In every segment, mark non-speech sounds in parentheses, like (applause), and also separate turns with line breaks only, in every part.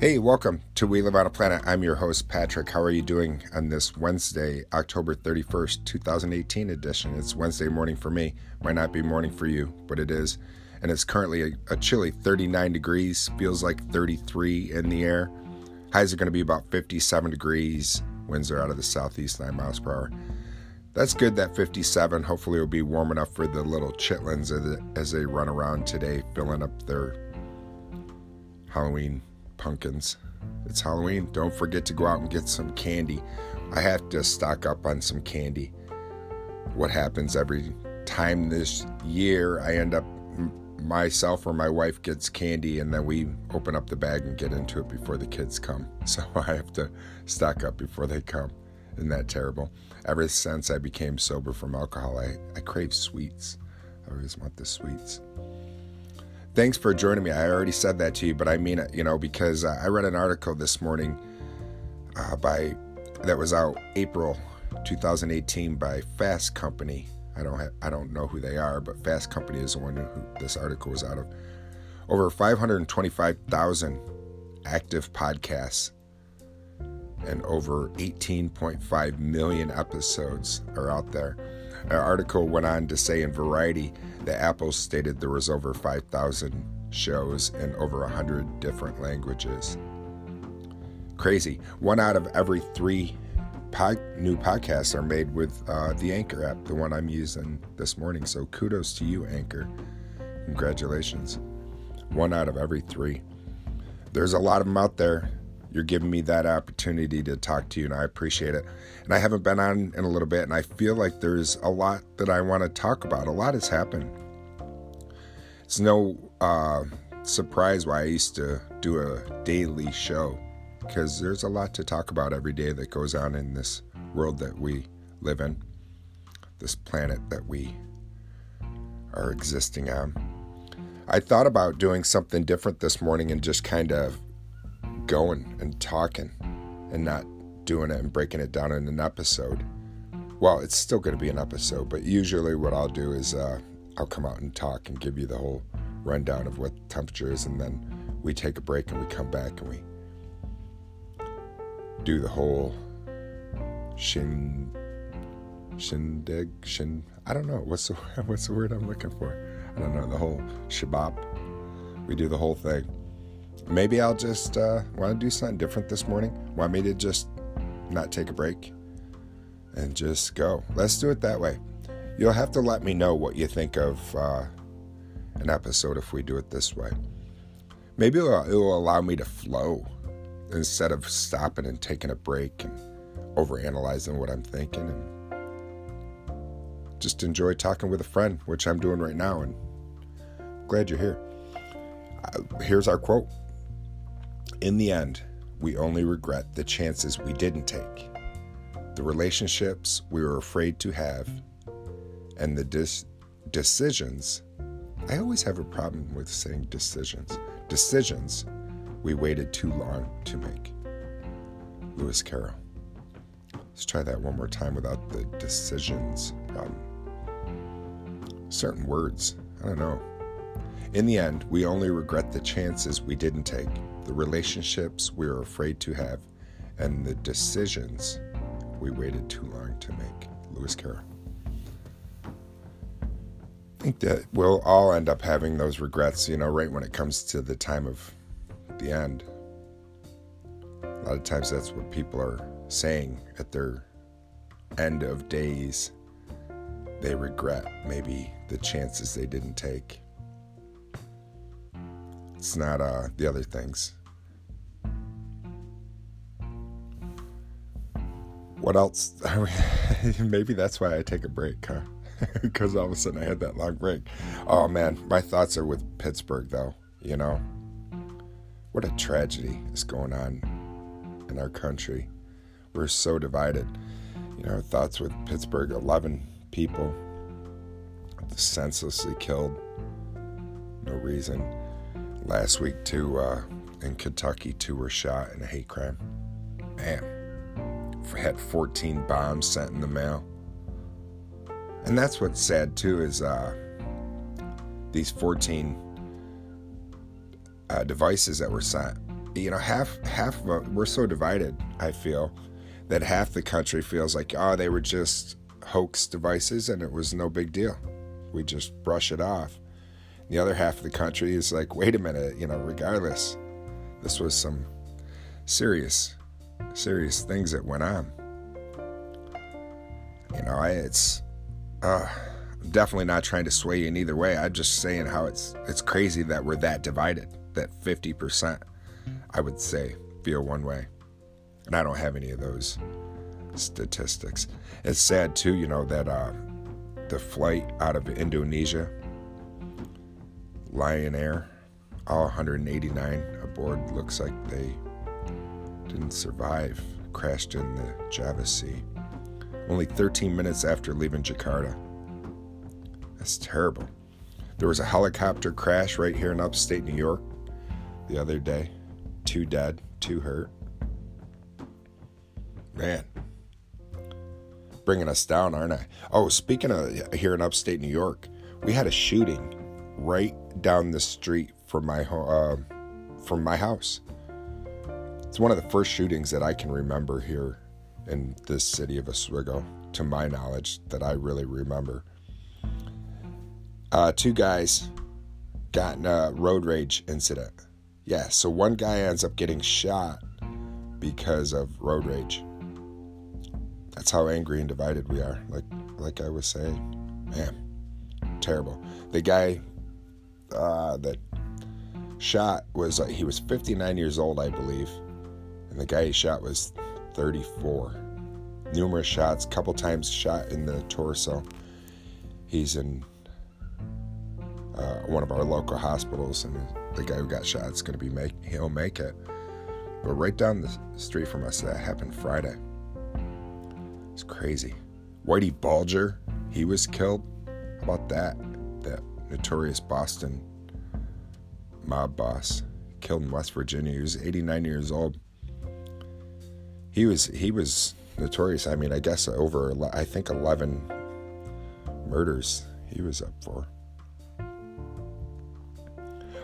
Hey, welcome to We Live on a Planet. I'm your host, Patrick. How are you doing on this Wednesday, October 31st, 2018 edition? It's Wednesday morning for me. Might not be morning for you, but it is. And it's currently a, a chilly 39 degrees, feels like 33 in the air. Highs are going to be about 57 degrees. Winds are out of the southeast, 9 miles per hour. That's good, that 57. Hopefully, it'll be warm enough for the little chitlins as they run around today, filling up their Halloween pumpkins. It's Halloween. Don't forget to go out and get some candy. I have to stock up on some candy. What happens every time this year, I end up myself or my wife gets candy and then we open up the bag and get into it before the kids come. (laughs) So I have to stock up before they come. Isn't that terrible? Ever since I became sober from alcohol, I, I crave sweets. I always want the sweets thanks for joining me. I already said that to you, but I mean it, you know, because I read an article this morning uh, by that was out April 2018 by Fast Company. I don't I don't know who they are, but Fast Company is the one who this article was out of. Over 525,000 active podcasts and over 18.5 million episodes are out there. An article went on to say in Variety that Apple stated there was over 5,000 shows in over 100 different languages. Crazy. One out of every three pod, new podcasts are made with uh, the Anchor app, the one I'm using this morning. So kudos to you, Anchor. Congratulations. One out of every three. There's a lot of them out there you're giving me that opportunity to talk to you, and I appreciate it. And I haven't been on in a little bit, and I feel like there's a lot that I want to talk about. A lot has happened. It's no uh, surprise why I used to do a daily show, because there's a lot to talk about every day that goes on in this world that we live in, this planet that we are existing on. I thought about doing something different this morning and just kind of going and talking and not doing it and breaking it down in an episode. Well, it's still going to be an episode, but usually what I'll do is uh, I'll come out and talk and give you the whole rundown of what temperature is, and then we take a break and we come back and we do the whole shin shindig shin. I don't know what's the (laughs) what's the word I'm looking for. I don't know the whole shabab. We do the whole thing maybe I'll just uh, want to do something different this morning. Want me to just not take a break and just go? Let's do it that way. You'll have to let me know what you think of uh, an episode if we do it this way. Maybe it'll, it'll allow me to flow instead of stopping and taking a break and overanalyzing what I'm thinking and just enjoy talking with a friend, which I'm doing right now. And glad you're here. Uh, here's our quote in the end, we only regret the chances we didn't take, the relationships we were afraid to have, and the dis- decisions. I always have a problem with saying decisions. Decisions we waited too long to make. Lewis Carroll. Let's try that one more time without the decisions problem. Certain words, I don't know. In the end, we only regret the chances we didn't take the relationships we are afraid to have, and the decisions we waited too long to make. Lewis Carroll. I think that we'll all end up having those regrets, you know, right when it comes to the time of the end. A lot of times that's what people are saying at their end of days. They regret maybe the chances they didn't take. It's not uh, the other things. What else? (laughs) Maybe that's why I take a break, huh? (laughs) Because all of a sudden I had that long break. Oh man, my thoughts are with Pittsburgh, though. You know, what a tragedy is going on in our country. We're so divided. You know, thoughts with Pittsburgh 11 people senselessly killed. No reason. Last week, two uh, in Kentucky, two were shot in a hate crime. Man had 14 bombs sent in the mail. And that's what's sad too is uh, these 14 uh, devices that were sent you know, half half of we're so divided. I feel that half the country feels like oh they were just hoax devices and it was no big deal. We just brush it off. The other half of the country is like, wait a minute, you know, regardless, this was some serious, serious things that went on. You know, I, it's uh, definitely not trying to sway you in either way. I'm just saying how it's it's crazy that we're that divided. That 50%, I would say, feel one way, and I don't have any of those statistics. It's sad too, you know, that uh, the flight out of Indonesia, Lion Air, all 189 aboard, looks like they didn't survive, crashed in the Java Sea. Only 13 minutes after leaving Jakarta. That's terrible. There was a helicopter crash right here in upstate New York the other day. Two dead, two hurt. Man, bringing us down, aren't I? Oh, speaking of uh, here in upstate New York, we had a shooting right down the street from my uh, from my house. It's one of the first shootings that I can remember here in this city of Oswego, to my knowledge, that I really remember. Uh, two guys got in a road rage incident. Yeah, so one guy ends up getting shot because of road rage. That's how angry and divided we are. Like like I was saying, man, terrible. The guy uh, that shot was uh, he was 59 years old, I believe, and the guy he shot was 34. Numerous shots, couple times shot in the torso. He's in uh, one of our local hospitals, and the guy who got shot is going to be make he'll make it. But right down the street from us, that happened Friday. It's crazy. Whitey Bulger, he was killed. How about that? That notorious Boston mob boss killed in West Virginia. He was 89 years old. He was he was notorious. I mean, I guess over I think 11 murders he was up for.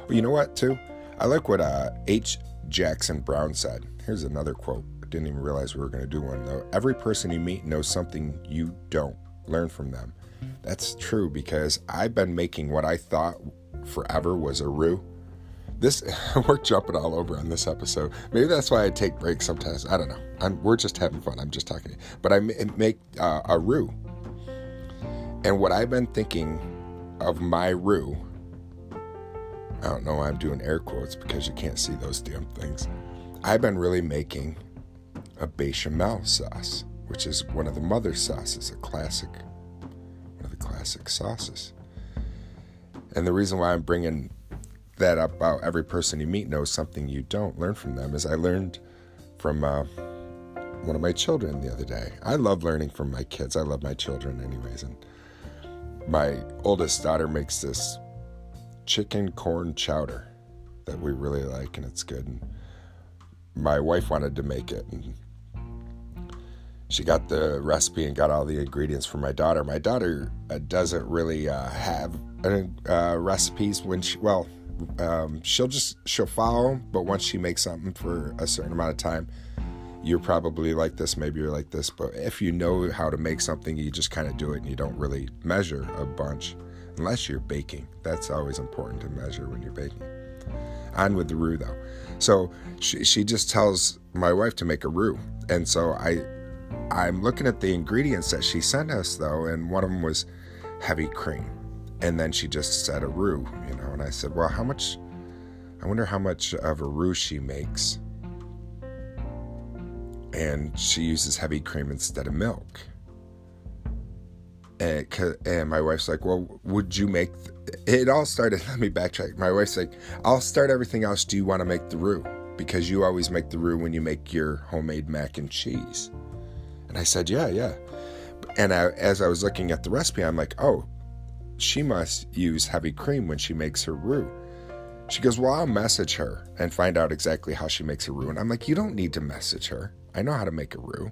Well, you know what, too? I like what uh, H. Jackson Brown said. Here's another quote. I didn't even realize we were going to do one, though. Every person you meet knows something you don't. Learn from them. That's true because I've been making what I thought forever was a roux. This (laughs) we're jumping all over on this episode. Maybe that's why I take breaks sometimes. I don't know. I'm, we're just having fun. I'm just talking. But I make uh, a roux, and what I've been thinking of my roux. I don't know why I'm doing air quotes because you can't see those damn things. I've been really making a bechamel sauce, which is one of the mother sauces, a classic, classic sauces. And the reason why I'm bringing that up about every person you meet knows something you don't learn from them is I learned from uh, one of my children the other day. I love learning from my kids. I love my children, anyways. And my oldest daughter makes this chicken corn chowder that we really like, and it's good. And my wife wanted to make it, and she got the recipe and got all the ingredients for my daughter. My daughter uh, doesn't really uh, have uh, recipes when she, well, um, she'll just she'll follow, but once she makes something for a certain amount of time, you're probably like this, maybe you're like this, but if you know how to make something, you just kind of do it and you don't really measure a bunch unless you're baking. That's always important to measure when you're baking. On with the roux though. So she, she just tells my wife to make a roux. And so I I'm looking at the ingredients that she sent us though, and one of them was heavy cream. And then she just said a roux, you know, and I said, Well, how much I wonder how much of a roux she makes. And she uses heavy cream instead of milk. Eh, and, and my wife's like, Well, would you make th-? it? All started, (laughs) let me backtrack. My wife's like, I'll start everything else. Do you want to make the roux? Because you always make the roux when you make your homemade mac and cheese. And I said, Yeah, yeah. And I, as I was looking at the recipe, I'm like, Oh, she must use heavy cream when she makes her roux. She goes, Well, I'll message her and find out exactly how she makes her roux. And I'm like, You don't need to message her. I know how to make a roux.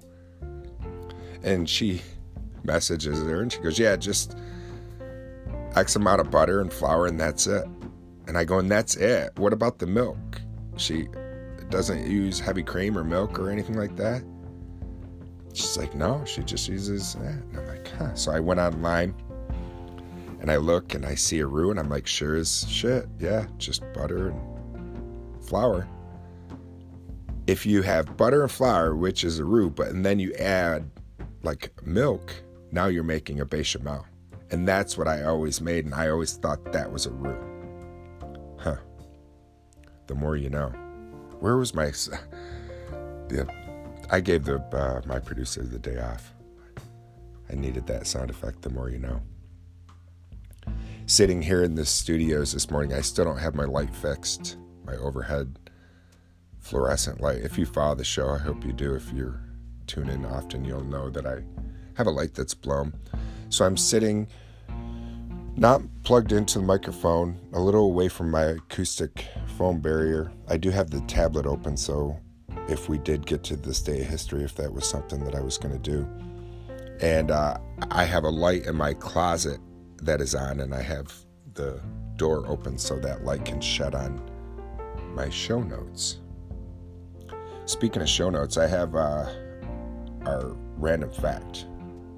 And she (laughs) messages her and she goes, Yeah, just X amount of butter and flour and that's it. And I go, And that's it. What about the milk? She doesn't use heavy cream or milk or anything like that. She's like, no, she just uses that. And I'm like, huh. So I went online and I look and I see a roux and I'm like, sure as shit. Yeah, just butter and flour. If you have butter and flour, which is a roux, but and then you add like milk, now you're making a bechamel. And that's what I always made, and I always thought that was a roux. Huh. The more you know. Where was my. (laughs) The, I gave the uh, my producer the day off. I needed that sound effect, the more you know. Sitting here in the studios this morning, I still don't have my light fixed, my overhead fluorescent light. If you follow the show, I hope you do. If you're tune in often, you'll know that I have a light that's blown. So I'm sitting not plugged into the microphone, a little away from my acoustic foam barrier. I do have the tablet open, so if we did get to this day of history, if that was something that I was going to do. And uh, I have a light in my closet that is on, and I have the door open so that light can shed on my show notes. Speaking of show notes, I have uh, our random fact.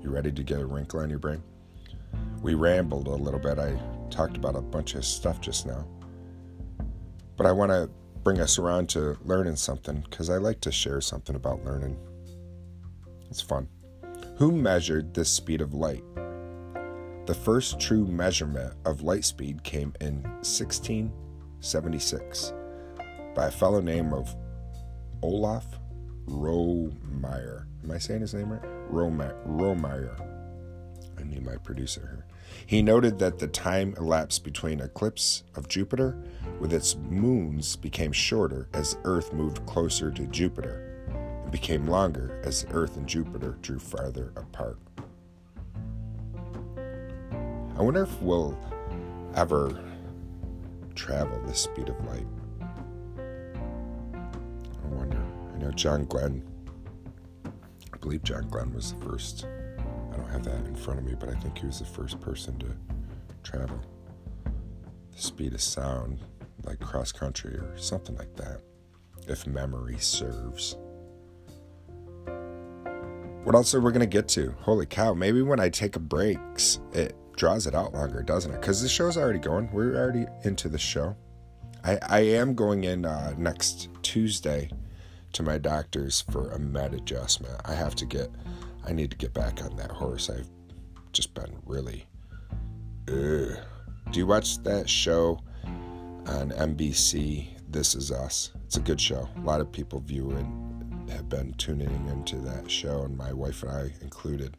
You ready to get a wrinkle on your brain? We rambled a little bit. I talked about a bunch of stuff just now. But I want to bring us around to learning something because I like to share something about learning. It's fun. Who measured the speed of light? The first true measurement of light speed came in 1676 by a fellow named of Olaf Romeyer. Am I saying his name right? Romeyer. I need my producer here. He noted that the time elapsed between eclipse of Jupiter with its moons became shorter as Earth moved closer to Jupiter and became longer as Earth and Jupiter drew farther apart. I wonder if we'll ever travel the speed of light. I wonder. I know John Glenn I believe John Glenn was the first. I don't have that in front of me, but I think he was the first person to travel the speed of sound, like cross country or something like that, if memory serves. What else are we going to get to? Holy cow, maybe when I take a break, it draws it out longer, doesn't it? Because the show's already going. We're already into the show. I, I am going in uh, next Tuesday to my doctors for a med adjustment. I have to get, I need to get back on that horse. I've just been really. Ugh. Do you watch that show on NBC? This Is Us. It's a good show. A lot of people view it, have been tuning into that show, and my wife and I included.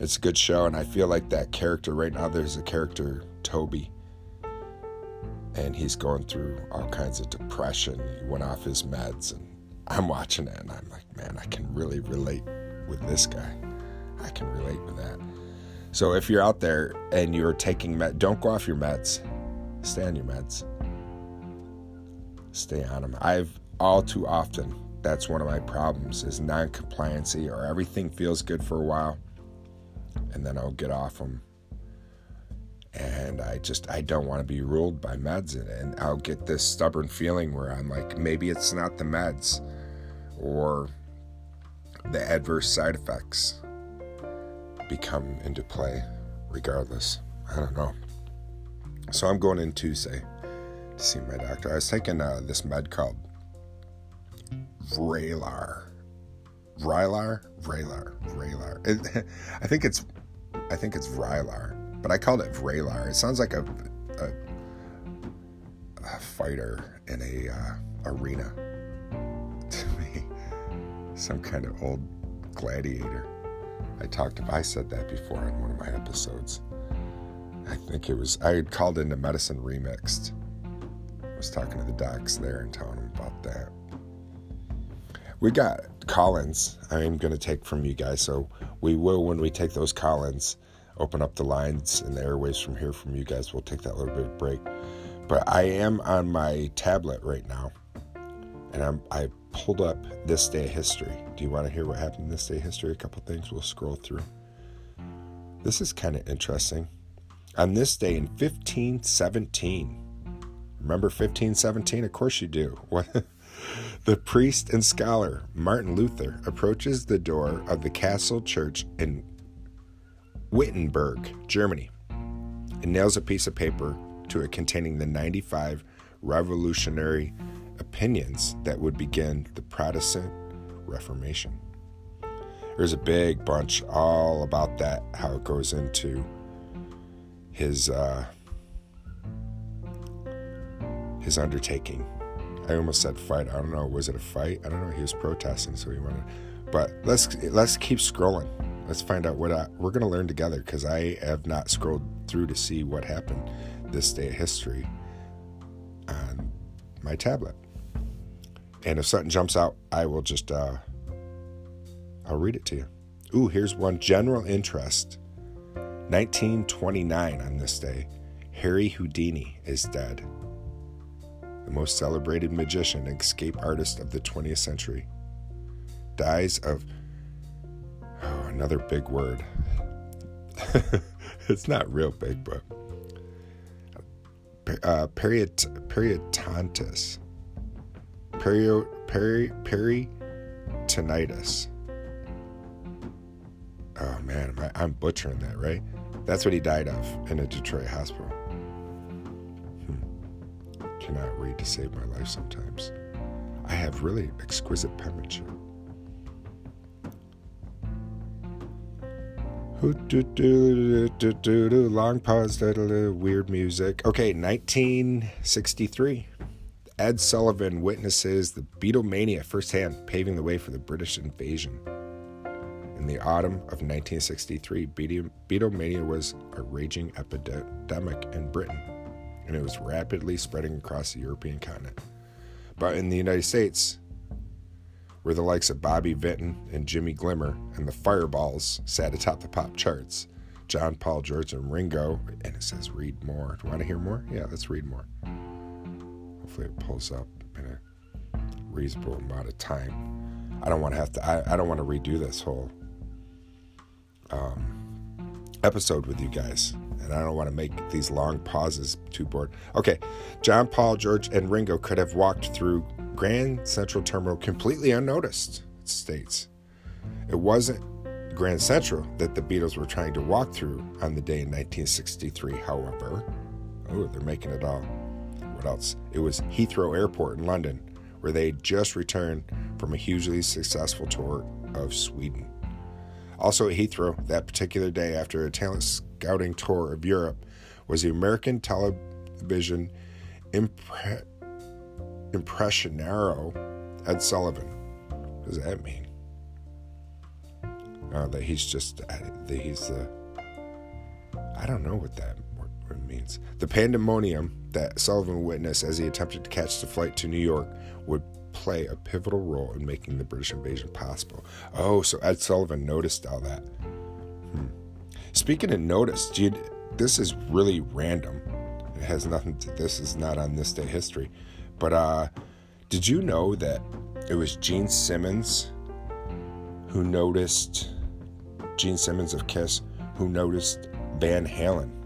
It's a good show, and I feel like that character right now. There's a character, Toby and he's going through all kinds of depression. He went off his meds, and I'm watching it, and I'm like, man, I can really relate with this guy. I can relate with that. So if you're out there and you're taking med, don't go off your meds. Stay on your meds. Stay on them. I've all too often. That's one of my problems is non-compliancy, or everything feels good for a while, and then I'll get off them and I just I don't want to be ruled by meds and I'll get this stubborn feeling where I'm like maybe it's not the meds or the adverse side effects become into play regardless. I don't know. So I'm going in Tuesday to see my doctor. I was taking uh, this med called Vraylar. Vraylar? Vraylar. Vraylar. (laughs) I think it's I think it's Vraylar but I called it Vraylar. It sounds like a, a, a fighter in a uh, arena some kind of old gladiator. I talked I said that before on one of my episodes. I think it was, I had called into Medicine Remixed. I was talking to the docs there and telling them about that. We got Collins I'm going to take from you guys, so we will, when we take those Collins, open up the lines and the airways from here from you guys. We'll take that little bit of break. But I am on my tablet right now, and I'm I pulled up this day of history. Do you want to hear what happened in this day of history? A couple things we'll scroll through. This is kind of interesting. On this day in 1517, remember 1517? Of course you do. (laughs) The priest and scholar Martin Luther approaches the door of the castle church in Wittenberg, Germany, and nails a piece of paper to it containing the 95 revolutionary opinions that would begin the Protestant Reformation. There's a big bunch all about that, how it goes into his uh, his undertaking. I almost said fight. I don't know. Was it a fight? I don't know. He was protesting, so he wanted. But let's let's keep scrolling. Let's find out what I, we're going to learn together because I have not scrolled through to see what happened this day of history on my tablet. And if something jumps out, I will just uh, I'll read it to you. Ooh, here's one general interest. 1929 on this day, Harry Houdini is dead. The most celebrated magician and escape artist of the 20th century. Dies of oh, another big word. (laughs) it's not real big, but uh, period, periodontitis. Perio, peri, peritonitis. Oh man, I, I'm butchering that, right? That's what he died of in a Detroit hospital. Hmm. Cannot read to save my life sometimes. I have really exquisite penmanship. Long pause, weird music. Okay, 1963. Ed Sullivan witnesses the Beatlemania firsthand, paving the way for the British invasion. In the autumn of 1963, Beatlemania was a raging epidemic in Britain, and it was rapidly spreading across the European continent. But in the United States, where the likes of Bobby Vinton and Jimmy Gilmer and the Fireballs sat atop the pop charts, John, Paul, George, and Ringo, and it says read more. Do you want to hear more? Yeah, let's read more. Hopefully, it pulls up in a reasonable amount of time. I don't want to have to. I, I don't want to redo this whole um, episode with you guys. And I don't want to make these long pauses too bored. Okay, John, Paul, George, and Ringo could have walked through Grand Central Terminal completely unnoticed, it states. It wasn't Grand Central that the Beatles were trying to walk through on the day in 1963, however. Oh, they're making it all. What else? It was Heathrow Airport in London, where they had just returned from a hugely successful tour of Sweden. Also at Heathrow, that particular day after a talent scouting tour of Europe, was the American television impre- impressionero Ed Sullivan. What does that mean? Oh, that he's just uh, that he's the. I don't know what that means. The pandemonium that Sullivan witnessed as he attempted to catch the flight to New York would play a pivotal role in making the British invasion possible. Oh, so Ed Sullivan noticed all that. Hmm. Speaking of notice, this is really random. It has nothing to, this is not on this day history. But uh, did you know that it was Gene Simmons who noticed, Gene Simmons of Kiss, who noticed Van Halen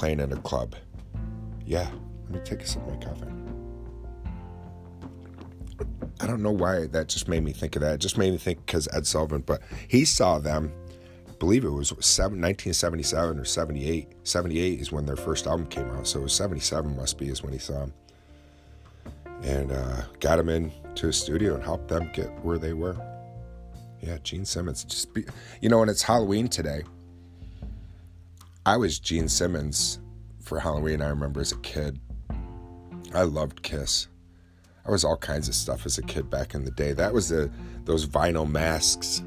playing in a club? Yeah, let me take a sip of my coffee. I don't know why that just made me think of that. It just made me think because Ed Sullivan, but he saw them. I believe it was 1977 or 78. 78 is when their first album came out, so it was 77 must be is when he saw them, and uh, got them into a studio and helped them get where they were. Yeah, Gene Simmons. Just be, you know, and it's Halloween today. I was Gene Simmons for Halloween. I remember as a kid. I loved Kiss. I was all kinds of stuff as a kid back in the day. That was the those vinyl masks,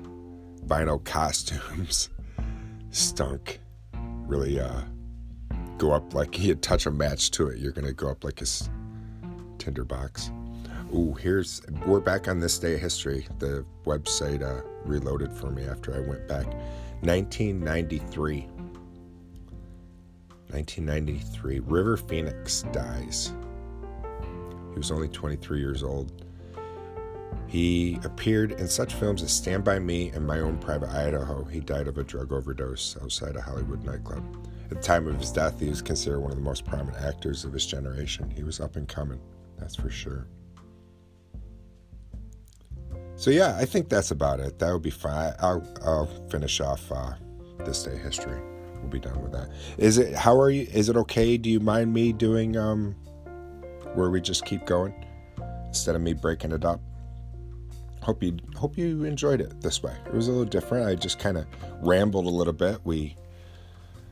vinyl costumes, (laughs) stunk. Really, uh, go up like you touch a match to it, you're gonna go up like a tinderbox. Ooh, here's we're back on this day of history. The website uh, reloaded for me after I went back. 1993. 1993. River Phoenix dies. He was only 23 years old. He appeared in such films as Stand By Me and My Own Private Idaho. He died of a drug overdose outside a Hollywood nightclub. At the time of his death, he was considered one of the most prominent actors of his generation. He was up and coming. That's for sure. So yeah, I think that's about it. That would be fine. I'll I'll finish off uh, this day history. We'll be done with that. Is it? How are you? Is it okay? Do you mind me doing um, where we just keep going instead of me breaking it up? Hope you hope you enjoyed it this way. It was a little different. I just kind of rambled a little bit. We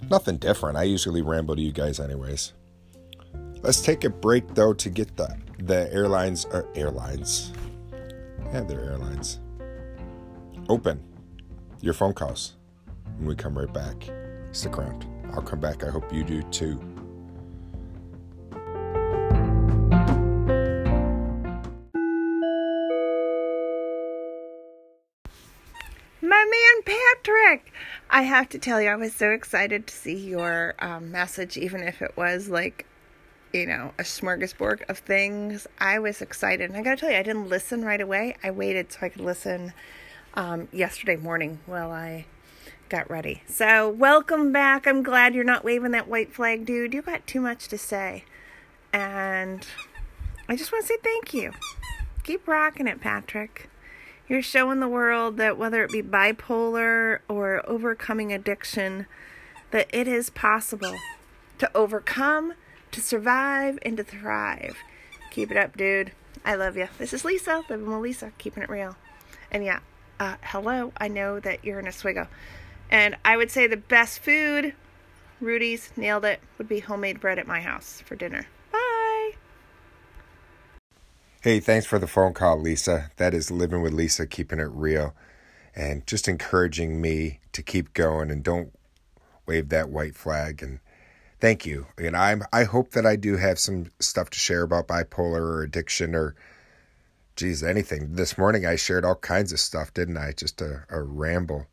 nothing different. I usually ramble to you guys anyways. Let's take a break though to get the the airlines uh, airlines. Yeah, they're airlines. Open your phone calls when we come right back. Stick around. I'll come back. I hope you do too.
My man Patrick! I have to tell you, I was so excited to see your um, message, even if it was like, you know, a smorgasbord of things. I was excited. And I gotta tell you, I didn't listen right away. I waited so I could listen um, yesterday morning while I got ready. So, welcome back. I'm glad you're not waving that white flag, dude. You got too much to say. And I just want to say thank you. Keep rocking it, Patrick. You're showing the world that whether it be bipolar or overcoming addiction, that it is possible to overcome, to survive, and to thrive. Keep it up, dude. I love you. This is Lisa, living with Lisa, keeping it real. And yeah, uh, hello. I know that you're in Oswego. And I would say the best food, Rudy's nailed it, would be homemade bread at my house for dinner. Bye.
Hey, thanks for the phone call, Lisa. That is Living with Lisa, keeping it real and just encouraging me to keep going and don't wave that white flag. And thank you. And I'm, I hope that I do have some stuff to share about bipolar or addiction or, geez, anything. This morning I shared all kinds of stuff, didn't I? Just a, a ramble.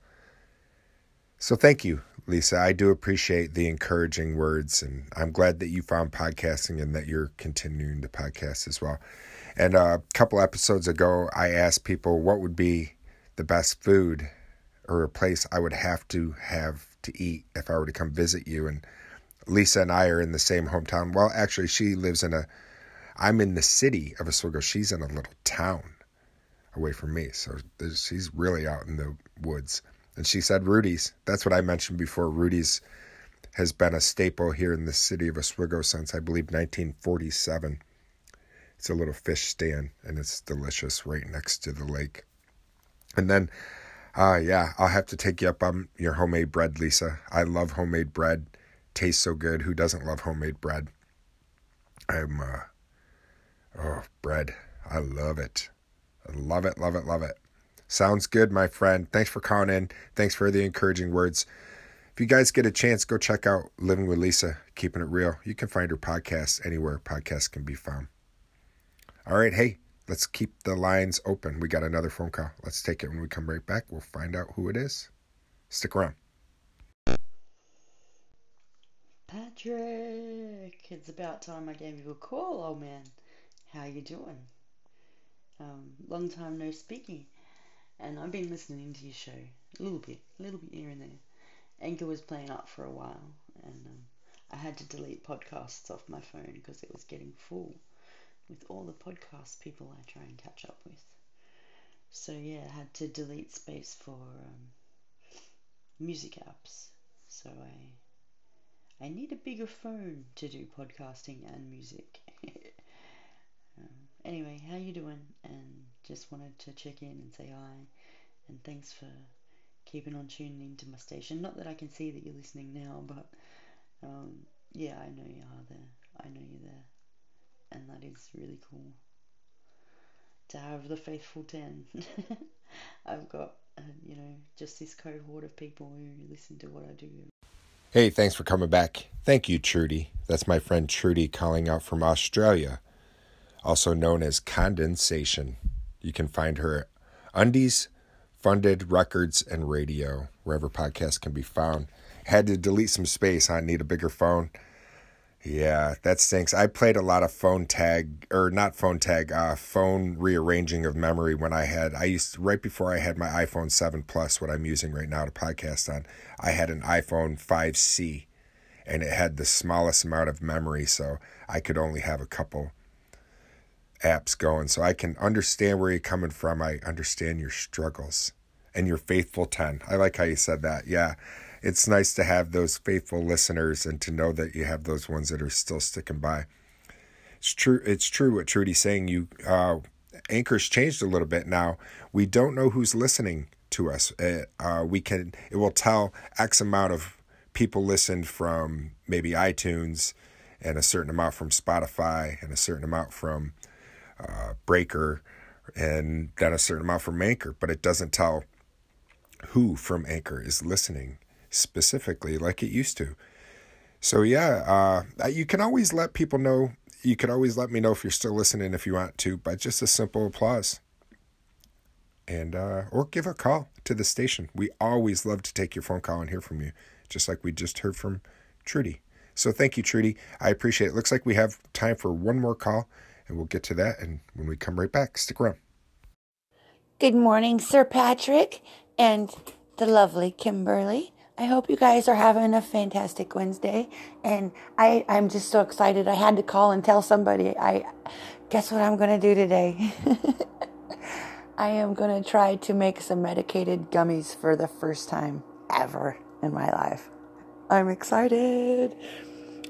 So thank you, Lisa. I do appreciate the encouraging words, and I'm glad that you found podcasting and that you're continuing to podcast as well. And a couple episodes ago, I asked people what would be the best food or a place I would have to have to eat if I were to come visit you. And Lisa and I are in the same hometown. Well, actually, she lives in a, I'm in the city of Oswego. She's in a little town away from me. So she's really out in the woods. And she said Rudy's. That's what I mentioned before. Rudy's has been a staple here in the city of Oswego since I believe 1947. It's a little fish stand and it's delicious right next to the lake. And then, uh, yeah, I'll have to take you up on your homemade bread, Lisa. I love homemade bread. Tastes so good. Who doesn't love homemade bread? I'm, uh, oh, bread. I love it. I love it, love it, love it. Sounds good, my friend. Thanks for calling in. Thanks for the encouraging words. If you guys get a chance, go check out Living with Lisa, Keeping It Real. You can find her podcast anywhere podcasts can be found. All right, hey, let's keep the lines open. We got another phone call. Let's take it when we come right back. We'll find out who it is. Stick around.
Patrick, it's about time I gave you a call, old man. How you doing? Um, long time no speaking, and I've been listening to your show a little bit, a little bit here and there. Anchor was playing up for a while, and um, I had to delete podcasts off my phone because it was getting full with all the podcast people I try and catch up with. So yeah, I had to delete space for um, music apps. So I I need a bigger phone to do podcasting and music. (laughs) um, anyway, how you doing? And just wanted to check in and say hi, and thanks for keeping on tuning into my station. Not that I can see that you're listening now, but um, yeah, I know you are there. I know you're there. And that is really cool. To have the faithful 10 (laughs) i've got uh, you know just this cohort of people who listen to what i do.
Hey thanks for coming back. Thank you trudy. That's my friend trudy calling out from australia also known as condensation you can find her undies funded records and radio wherever podcasts can be found had to delete some space i need a bigger phone yeah, that stinks. I played a lot of phone tag or not phone tag, uh, phone rearranging of memory when I had I used right before I had my iPhone 7 Plus, what I'm using right now to podcast on. I had an iPhone 5C and it had the smallest amount of memory, so I could only have a couple apps going. So I can understand where you're coming from. I understand your struggles and your faithful 10. I like how you said that. Yeah. It's nice to have those faithful listeners and to know that you have those ones that are still sticking by. It's true. It's true what Trudy's saying. You uh, Anchor's changed a little bit now. We don't know who's listening to us. Uh, uh, we can. It will tell X amount of people listened from maybe iTunes, and a certain amount from Spotify, and a certain amount from uh, Breaker, and then a certain amount from Anchor. But it doesn't tell who from Anchor is listening specifically like it used to. So yeah, uh, you can always let people know you could always let me know if you're still listening if you want to by just a simple applause. And uh, or give a call to the station. We always love to take your phone call and hear from you, just like we just heard from Trudy. So thank you, Trudy. I appreciate it. Looks like we have time for one more call, and we'll get to that. And when we come right back, stick around.
Good morning, Sir Patrick and the lovely Kimberly. I hope you guys are having a fantastic Wednesday. And I, I'm just so excited. I had to call and tell somebody. I guess what I'm going to do today? (laughs) I am going to try to make some medicated gummies for the first time ever in my life. I'm excited.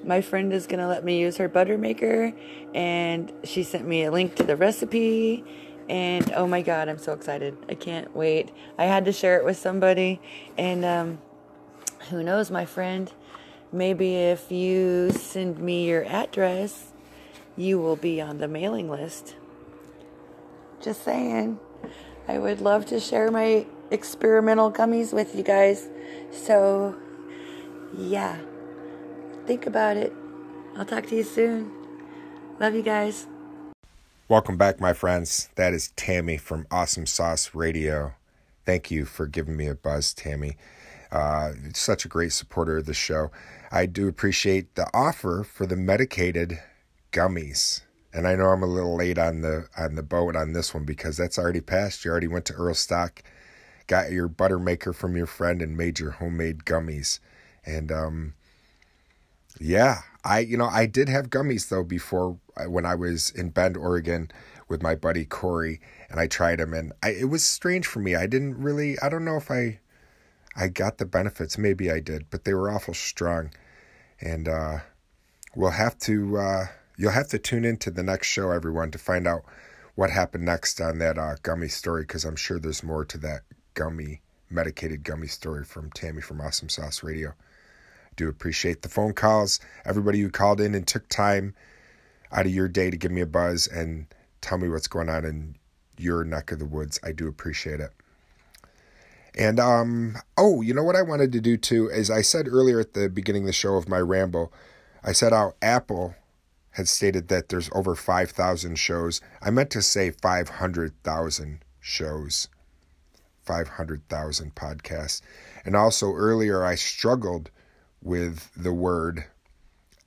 My friend is going to let me use her butter maker, and she sent me a link to the recipe. And oh my god, I'm so excited. I can't wait. I had to share it with somebody, and um, who knows, my friend? Maybe if you send me your address, you will be on the mailing list. Just saying. I would love to share my experimental gummies with you guys. So, yeah. Think about it. I'll talk to you soon. Love you guys.
Welcome back, my friends. That is Tammy from Awesome Sauce Radio. Thank you for giving me a buzz, Tammy. Uh, such a great supporter of the show. I do appreciate the offer for the medicated gummies. And I know I'm a little late on the on the boat on this one because that's already passed. You already went to Earl Stock, got your butter maker from your friend, and made your homemade gummies. And um, yeah, I you know I did have gummies though before uh, when I was in Bend, Oregon, with my buddy Corey, and I tried them, and I, it was strange for me. I didn't really. I don't know if I I got the benefits. Maybe I did, but they were awful strong. And uh, we'll have to, uh, you'll have to tune into the next show, everyone, to find out what happened next on that uh, gummy story, because I'm sure there's more to that gummy, medicated gummy story from Tammy from Awesome Sauce Radio. Do appreciate the phone calls, everybody who called in and took time out of your day to give me a buzz and tell me what's going on in your neck of the woods. I do appreciate it. And um, oh, you know what I wanted to do too is I said earlier at the beginning of the show of my ramble, I said how Apple had stated that there's over 5,000 shows. I meant to say 500,000 shows, 500,000 podcasts. And also earlier I struggled with the word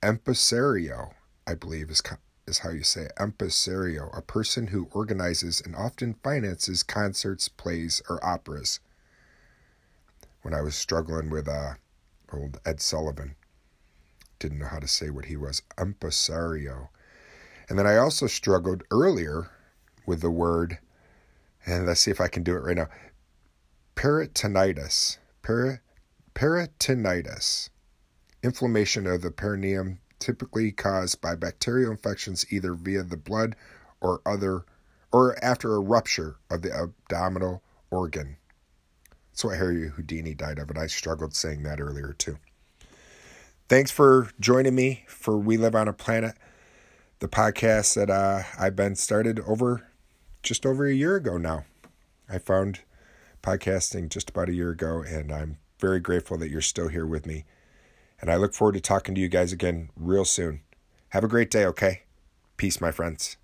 impresario, I believe is is how you say it. Impresario, a person who organizes and often finances concerts, plays, or operas when I was struggling with uh, old Ed Sullivan. Didn't know how to say what he was, impresario. And then I also struggled earlier with the word, and let's see if I can do it right now peritonitis. Peri- peritonitis. Inflammation of the perineum typically caused by bacterial infections either via the blood or other or after a rupture of the abdominal organ. That's what Harry Houdini died of, and I struggled saying that earlier too. Thanks for joining me for We Live on a Planet, the podcast that uh, I've been started over just over a year ago now. I found podcasting just about a year ago, and I'm very grateful that you're still here with me. And I look forward to talking to you guys again real soon. Have a great day, okay? Peace, my friends.